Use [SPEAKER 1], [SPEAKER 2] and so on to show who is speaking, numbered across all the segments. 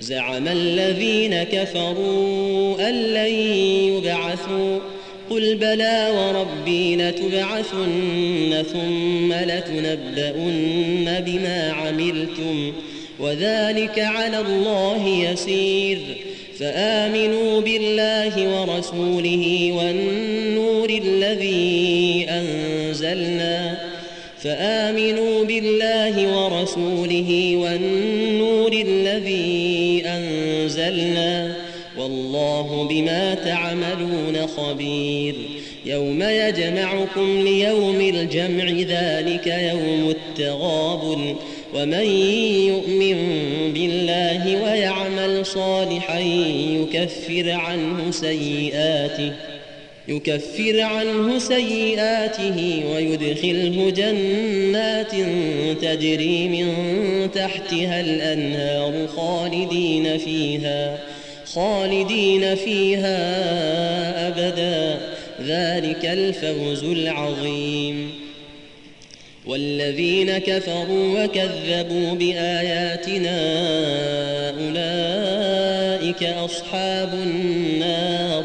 [SPEAKER 1] زعم الذين كفروا أن لن يبعثوا قل بلى وربي لتبعثن ثم لتنبؤن بما عملتم وذلك على الله يسير فآمنوا بالله ورسوله والنور الذي أنزلنا فآمنوا بالله ورسوله والنور الذي أنزلنا والله بما تعملون خبير يوم يجمعكم ليوم الجمع ذلك يوم التغاب ومن يؤمن بالله ويعمل صالحا يكفر عنه سيئاته يكفر عنه سيئاته ويدخله جنات تجري من تحتها الأنهار خالدين فيها خالدين فيها أبدا. ذلك الفوز العظيم. والذين كفروا وكذبوا بآياتنا أولئك أصحاب النار.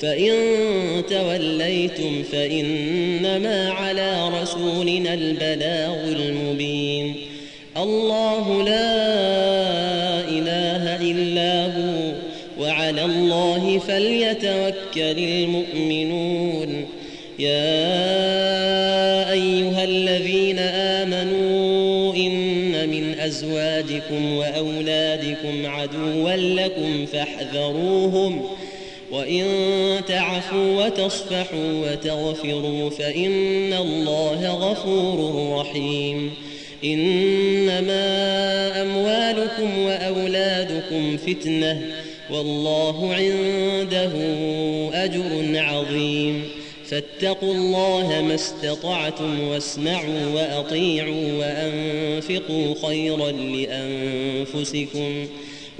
[SPEAKER 1] فإن توليتم فإنما على رسولنا البلاغ المبين. الله لا إله إلا هو وعلى الله فليتوكل المؤمنون. يا أيها الذين آمنوا إن من أزواجكم وأولادكم عدوا لكم فاحذروهم وإن تعفوا وتصفحوا وتغفروا فإن الله غفور رحيم. إنما أموالكم وأولادكم فتنة والله عنده أجر عظيم. فاتقوا الله ما استطعتم واسمعوا وأطيعوا وأنفقوا خيرا لأنفسكم.